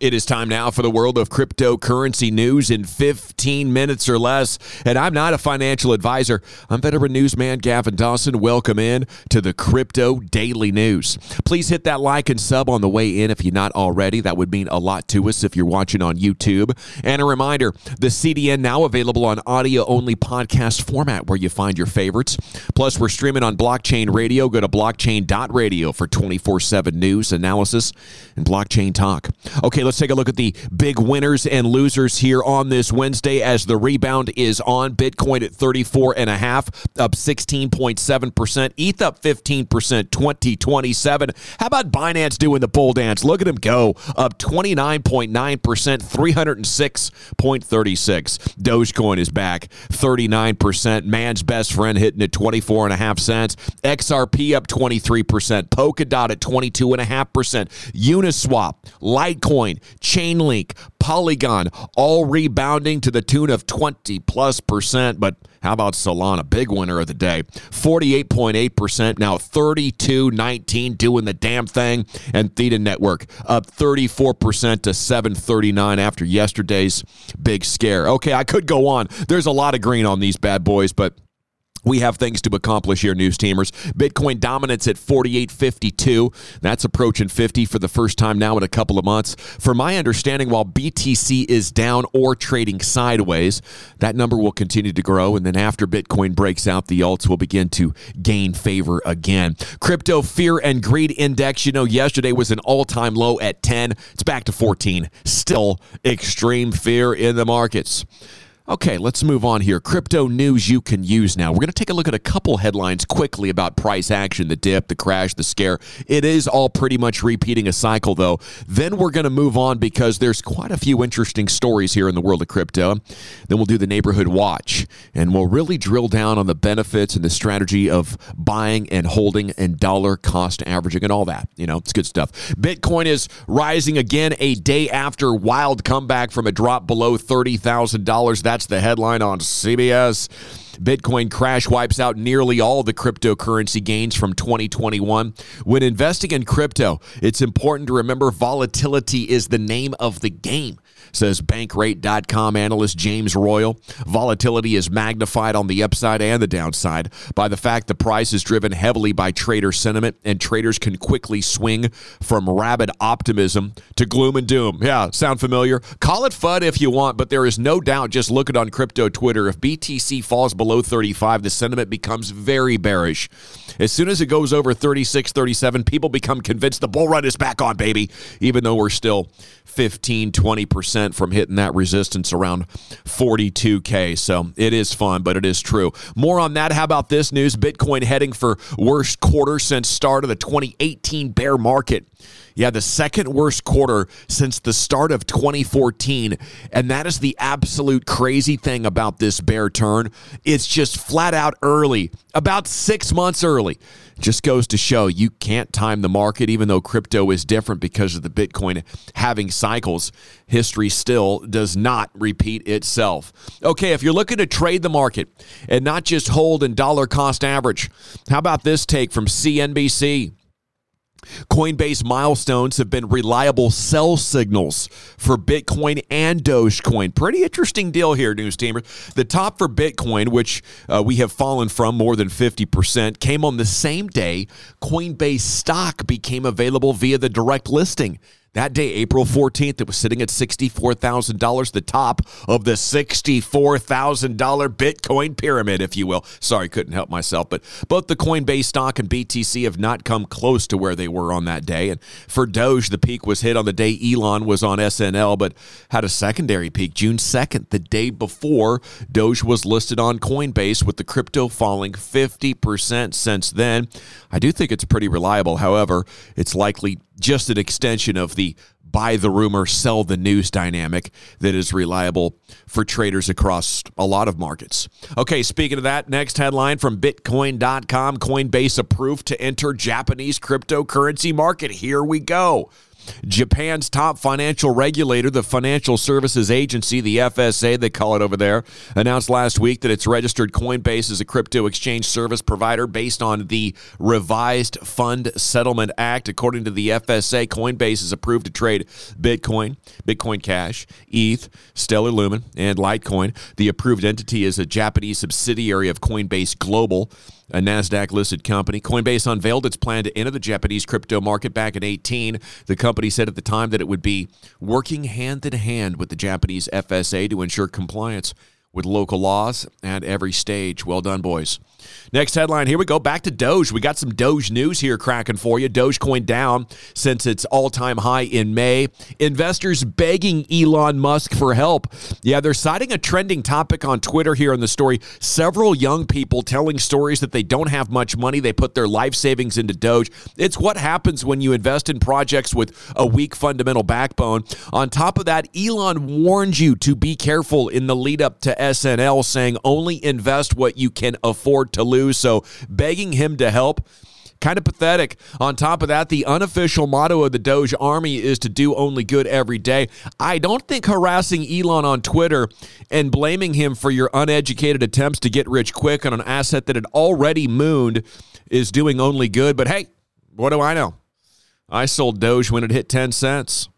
It is time now for the world of cryptocurrency news in 15 minutes or less. And I'm not a financial advisor. I'm veteran newsman Gavin Dawson. Welcome in to the Crypto Daily News. Please hit that like and sub on the way in if you're not already. That would mean a lot to us if you're watching on YouTube. And a reminder the CDN now available on audio only podcast format where you find your favorites. Plus, we're streaming on blockchain radio. Go to blockchain.radio for 24 7 news, analysis, and blockchain talk. Okay, let's take a look at the big winners and losers here on this Wednesday as the rebound is on. Bitcoin at 34 and a half, up 16.7%. ETH up 15%, 2027. How about Binance doing the bull dance? Look at him go, up 29.9%, 306.36. Dogecoin is back, 39%. Man's best friend hitting at 24 and a half cents. XRP up 23%. Polkadot at 22.5%. Uniswap, Litecoin, Chainlink, Polygon, all rebounding to the tune of 20 plus percent. But how about Solana? Big winner of the day. 48.8%, now 32.19, doing the damn thing. And Theta Network up 34% to 739 after yesterday's big scare. Okay, I could go on. There's a lot of green on these bad boys, but we have things to accomplish here, news teamers. Bitcoin dominance at 48.52. That's approaching 50 for the first time now in a couple of months. For my understanding, while BTC is down or trading sideways, that number will continue to grow. And then after Bitcoin breaks out, the alts will begin to gain favor again. Crypto fear and greed index, you know, yesterday was an all time low at 10. It's back to 14. Still extreme fear in the markets. Okay, let's move on here. Crypto news you can use now. We're going to take a look at a couple headlines quickly about price action, the dip, the crash, the scare. It is all pretty much repeating a cycle, though. Then we're going to move on because there's quite a few interesting stories here in the world of crypto. Then we'll do the neighborhood watch, and we'll really drill down on the benefits and the strategy of buying and holding and dollar cost averaging and all that. You know, it's good stuff. Bitcoin is rising again a day after wild comeback from a drop below $30,000. That's the headline on CBS. Bitcoin crash wipes out nearly all the cryptocurrency gains from 2021. When investing in crypto, it's important to remember volatility is the name of the game says bankrate.com analyst James Royal. Volatility is magnified on the upside and the downside by the fact the price is driven heavily by trader sentiment, and traders can quickly swing from rabid optimism to gloom and doom. Yeah, sound familiar? Call it FUD if you want, but there is no doubt, just look at on crypto Twitter, if BTC falls below 35, the sentiment becomes very bearish. As soon as it goes over 36, 37, people become convinced the bull run is back on, baby, even though we're still 15, 20% from hitting that resistance around 42K. So it is fun, but it is true. More on that. How about this news? Bitcoin heading for worst quarter since start of the 2018 bear market. Yeah, the second worst quarter since the start of 2014. And that is the absolute crazy thing about this bear turn. It's just flat out early, about six months early. Just goes to show you can't time the market, even though crypto is different because of the Bitcoin halving cycles. History still does not repeat itself. Okay, if you're looking to trade the market and not just hold and dollar cost average, how about this take from CNBC? Coinbase milestones have been reliable sell signals for Bitcoin and Dogecoin. Pretty interesting deal here, news teamers. The top for Bitcoin, which uh, we have fallen from more than 50%, came on the same day Coinbase stock became available via the direct listing. That day, April 14th, it was sitting at $64,000, the top of the $64,000 Bitcoin pyramid, if you will. Sorry, couldn't help myself. But both the Coinbase stock and BTC have not come close to where they were on that day. And for Doge, the peak was hit on the day Elon was on SNL, but had a secondary peak June 2nd, the day before Doge was listed on Coinbase, with the crypto falling 50% since then. I do think it's pretty reliable. However, it's likely just an extension of the buy the rumor, sell the news dynamic that is reliable for traders across a lot of markets. Okay, speaking of that, next headline from Bitcoin.com Coinbase approved to enter Japanese cryptocurrency market. Here we go. Japan's top financial regulator, the Financial Services Agency, the FSA, they call it over there, announced last week that it's registered Coinbase as a crypto exchange service provider based on the revised Fund Settlement Act. According to the FSA, Coinbase is approved to trade Bitcoin, Bitcoin Cash, ETH, Stellar Lumen, and Litecoin. The approved entity is a Japanese subsidiary of Coinbase Global a NASDAQ listed company. Coinbase unveiled its plan to enter the Japanese crypto market back in 18. The company said at the time that it would be working hand in hand with the Japanese FSA to ensure compliance with local laws at every stage. Well done, boys. Next headline here we go back to Doge. We got some Doge news here cracking for you. Dogecoin down since its all time high in May. Investors begging Elon Musk for help. Yeah, they're citing a trending topic on Twitter here in the story. Several young people telling stories that they don't have much money. They put their life savings into Doge. It's what happens when you invest in projects with a weak fundamental backbone. On top of that, Elon warned you to be careful in the lead up to SNL, saying only invest what you can afford to lose. So begging him to help. Kind of pathetic. On top of that, the unofficial motto of the Doge Army is to do only good every day. I don't think harassing Elon on Twitter and blaming him for your uneducated attempts to get rich quick on an asset that had already mooned is doing only good. But hey, what do I know? I sold Doge when it hit 10 cents.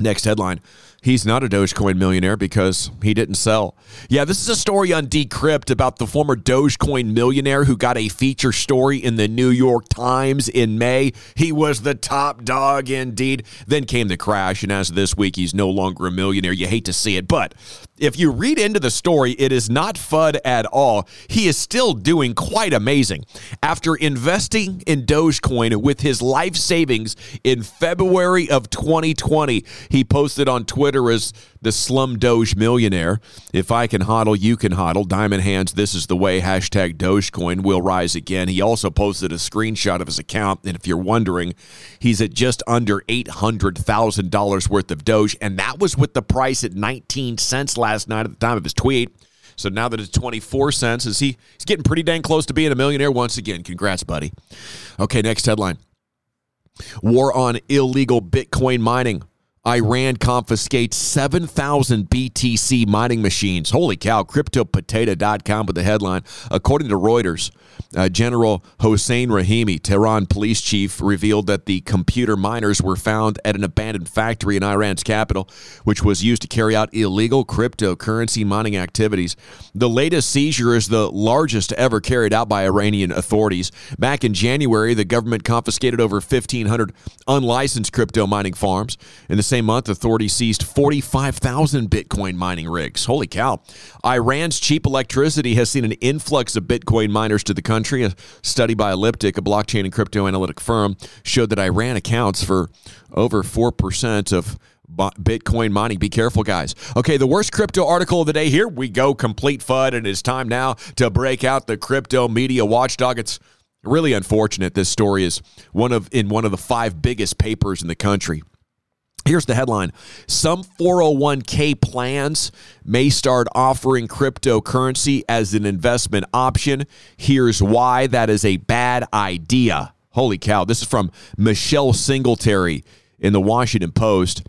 Next headline he's not a Dogecoin millionaire because he didn't sell. Yeah, this is a story on Decrypt about the former Dogecoin millionaire who got a feature story in the New York Times in May. He was the top dog indeed. Then came the crash, and as of this week, he's no longer a millionaire. You hate to see it, but if you read into the story, it is not FUD at all. He is still doing quite amazing. After investing in Dogecoin with his life savings in February of 2020, he posted on Twitter as the Slum Doge Millionaire. If I can hodl, you can hodl. Diamond Hands, this is the way. Hashtag Dogecoin will rise again. He also posted a screenshot of his account. And if you're wondering, he's at just under $800,000 worth of Doge. And that was with the price at 19 cents last night at the time of his tweet. So now that it's 24 cents, is he he's getting pretty dang close to being a millionaire once again. Congrats, buddy. Okay, next headline. War on illegal Bitcoin mining. Iran confiscates 7,000 BTC mining machines. Holy cow. CryptoPotato.com with the headline. According to Reuters, uh, General Hossein Rahimi, Tehran police chief, revealed that the computer miners were found at an abandoned factory in Iran's capital, which was used to carry out illegal cryptocurrency mining activities. The latest seizure is the largest ever carried out by Iranian authorities. Back in January, the government confiscated over 1,500 unlicensed crypto mining farms. In the same month, authorities seized 45,000 Bitcoin mining rigs. Holy cow. Iran's cheap electricity has seen an influx of Bitcoin miners to the country. A study by Elliptic, a blockchain and crypto analytic firm, showed that Iran accounts for over 4% of Bitcoin mining. Be careful, guys. Okay, the worst crypto article of the day. Here we go, complete FUD, and it's time now to break out the crypto media watchdog. It's really unfortunate. This story is one of in one of the five biggest papers in the country. Here's the headline Some 401k plans may start offering cryptocurrency as an investment option. Here's why that is a bad idea. Holy cow. This is from Michelle Singletary in the Washington Post.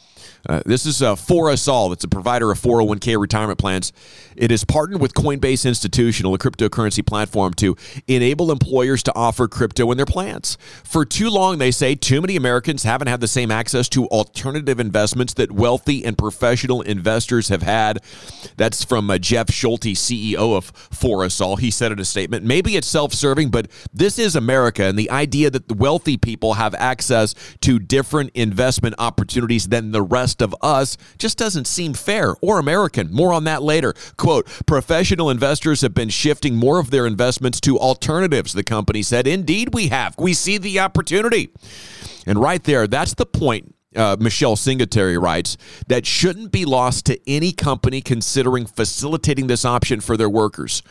Uh, this is uh, ForUsAll. It's a provider of 401k retirement plans. It has partnered with Coinbase Institutional, a cryptocurrency platform, to enable employers to offer crypto in their plans. For too long, they say, too many Americans haven't had the same access to alternative investments that wealthy and professional investors have had. That's from uh, Jeff Schulte, CEO of ForUsAll. He said in a statement, maybe it's self serving, but this is America, and the idea that the wealthy people have access to different investment opportunities than the rest rest of us just doesn't seem fair or American. More on that later. Quote Professional investors have been shifting more of their investments to alternatives, the company said. Indeed, we have. We see the opportunity. And right there, that's the point uh, Michelle Singletary writes, that shouldn't be lost to any company considering facilitating this option for their workers.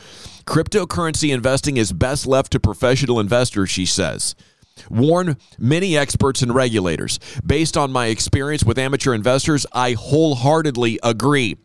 Cryptocurrency investing is best left to professional investors, she says. Warn many experts and regulators. Based on my experience with amateur investors, I wholeheartedly agree.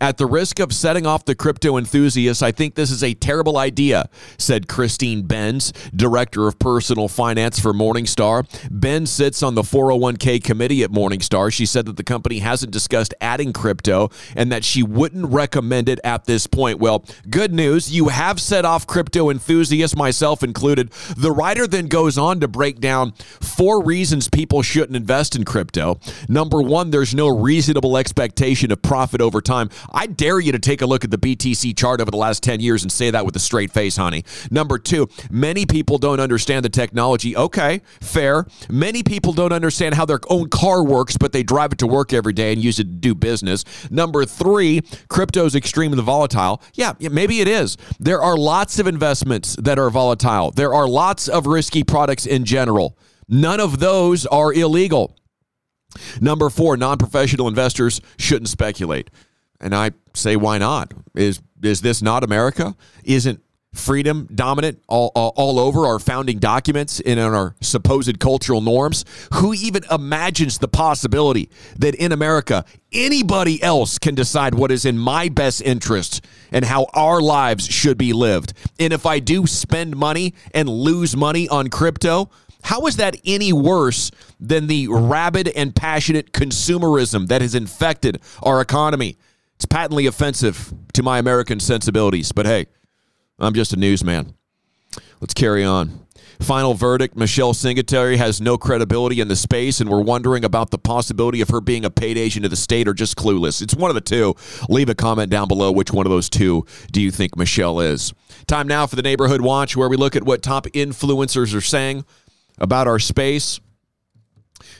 At the risk of setting off the crypto enthusiasts, I think this is a terrible idea, said Christine Benz, Director of Personal Finance for Morningstar. Benz sits on the 401k committee at Morningstar. She said that the company hasn't discussed adding crypto and that she wouldn't recommend it at this point. Well, good news. You have set off crypto enthusiasts, myself included. The writer then goes on to break down four reasons people shouldn't invest in crypto. Number one, there's no reasonable expectation of profit over time. I dare you to take a look at the BTC chart over the last 10 years and say that with a straight face, honey. Number two, many people don't understand the technology. Okay, fair. Many people don't understand how their own car works, but they drive it to work every day and use it to do business. Number three, crypto is extremely volatile. Yeah, maybe it is. There are lots of investments that are volatile. There are lots of risky products in general. None of those are illegal. Number four, non professional investors shouldn't speculate. And I say, why not? Is is this not America? Isn't freedom dominant all, all, all, over our founding documents and in our supposed cultural norms? Who even imagines the possibility that in America, anybody else can decide what is in my best interest and how our lives should be lived? And if I do spend money and lose money on crypto, how is that any worse than the rabid and passionate consumerism that has infected our economy? It's patently offensive to my American sensibilities, but hey, I'm just a newsman. Let's carry on. Final verdict Michelle Singletary has no credibility in the space, and we're wondering about the possibility of her being a paid agent of the state or just clueless. It's one of the two. Leave a comment down below which one of those two do you think Michelle is. Time now for the Neighborhood Watch, where we look at what top influencers are saying about our space.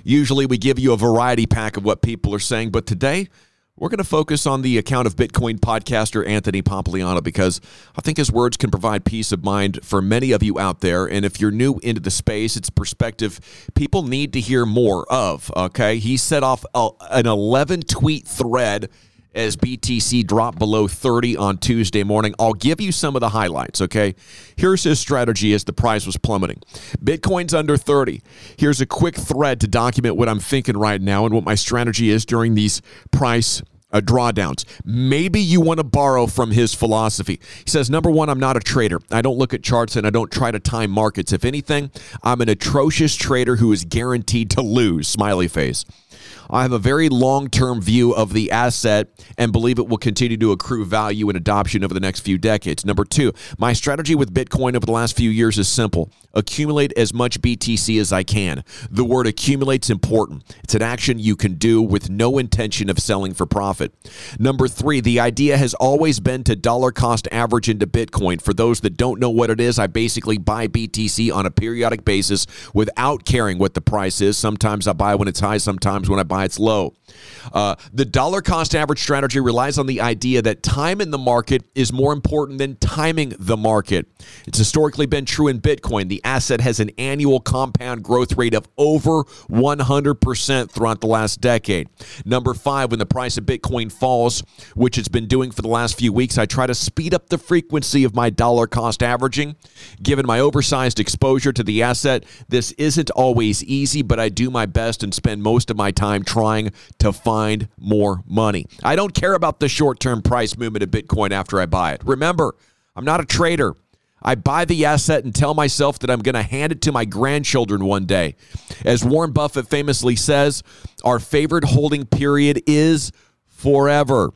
Usually we give you a variety pack of what people are saying, but today we're going to focus on the account of Bitcoin podcaster Anthony Pompliano because I think his words can provide peace of mind for many of you out there. And if you're new into the space, it's perspective people need to hear more of. Okay. He set off an 11 tweet thread as BTC dropped below 30 on Tuesday morning. I'll give you some of the highlights, okay? Here's his strategy as the price was plummeting. Bitcoin's under 30. Here's a quick thread to document what I'm thinking right now and what my strategy is during these price uh, drawdowns. Maybe you want to borrow from his philosophy. He says, number one, I'm not a trader. I don't look at charts and I don't try to time markets. If anything, I'm an atrocious trader who is guaranteed to lose. Smiley face. I have a very long term view of the asset and believe it will continue to accrue value and adoption over the next few decades. Number two, my strategy with Bitcoin over the last few years is simple accumulate as much BTC as I can. The word accumulate's important. It's an action you can do with no intention of selling for profit. Number three, the idea has always been to dollar cost average into Bitcoin. For those that don't know what it is, I basically buy BTC on a periodic basis without caring what the price is. Sometimes I buy when it's high, sometimes when I buy it's low. Uh, the dollar cost average strategy relies on the idea that time in the market is more important than timing the market. It's historically been true in Bitcoin. The asset has an annual compound growth rate of over 100% throughout the last decade. Number five, when the price of Bitcoin falls, which it's been doing for the last few weeks, I try to speed up the frequency of my dollar cost averaging. Given my oversized exposure to the asset, this isn't always easy, but I do my best and spend most of my time trying to find more money. I don't care about the short term price movement of Bitcoin after I buy it. Remember, I'm not a trader. I buy the asset and tell myself that I'm going to hand it to my grandchildren one day. As Warren Buffett famously says, our favorite holding period is forever.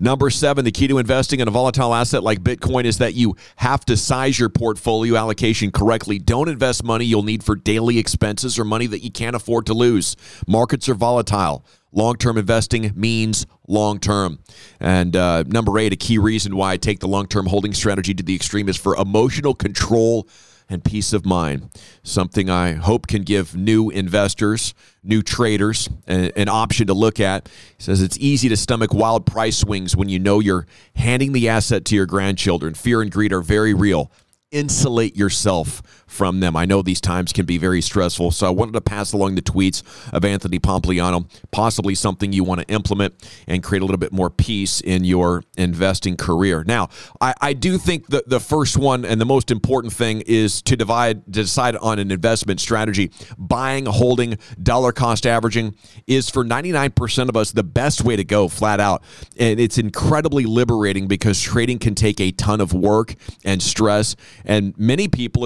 Number seven, the key to investing in a volatile asset like Bitcoin is that you have to size your portfolio allocation correctly. Don't invest money you'll need for daily expenses or money that you can't afford to lose. Markets are volatile. Long term investing means long term. And uh, number eight, a key reason why I take the long term holding strategy to the extreme is for emotional control and peace of mind. Something I hope can give new investors, new traders, an, an option to look at. He says it's easy to stomach wild price swings when you know you're handing the asset to your grandchildren. Fear and greed are very real. Insulate yourself from them. I know these times can be very stressful, so I wanted to pass along the tweets of Anthony Pompliano, possibly something you want to implement and create a little bit more peace in your investing career. Now, I, I do think that the first one and the most important thing is to divide decide on an investment strategy. Buying, holding, dollar cost averaging is for 99% of us the best way to go, flat out. And it's incredibly liberating because trading can take a ton of work and stress. And many people,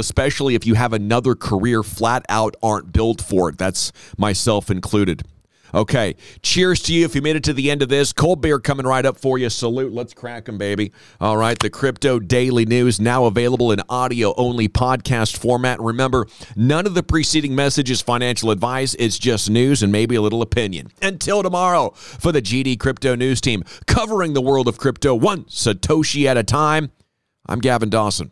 especially if you have another career, flat out aren't built for it. That's myself included. Okay. Cheers to you if you made it to the end of this. Cold beer coming right up for you. Salute. Let's crack them, baby. All right. The Crypto Daily News now available in audio only podcast format. Remember, none of the preceding message is financial advice. It's just news and maybe a little opinion. Until tomorrow, for the GD Crypto News team covering the world of crypto one Satoshi at a time, I'm Gavin Dawson.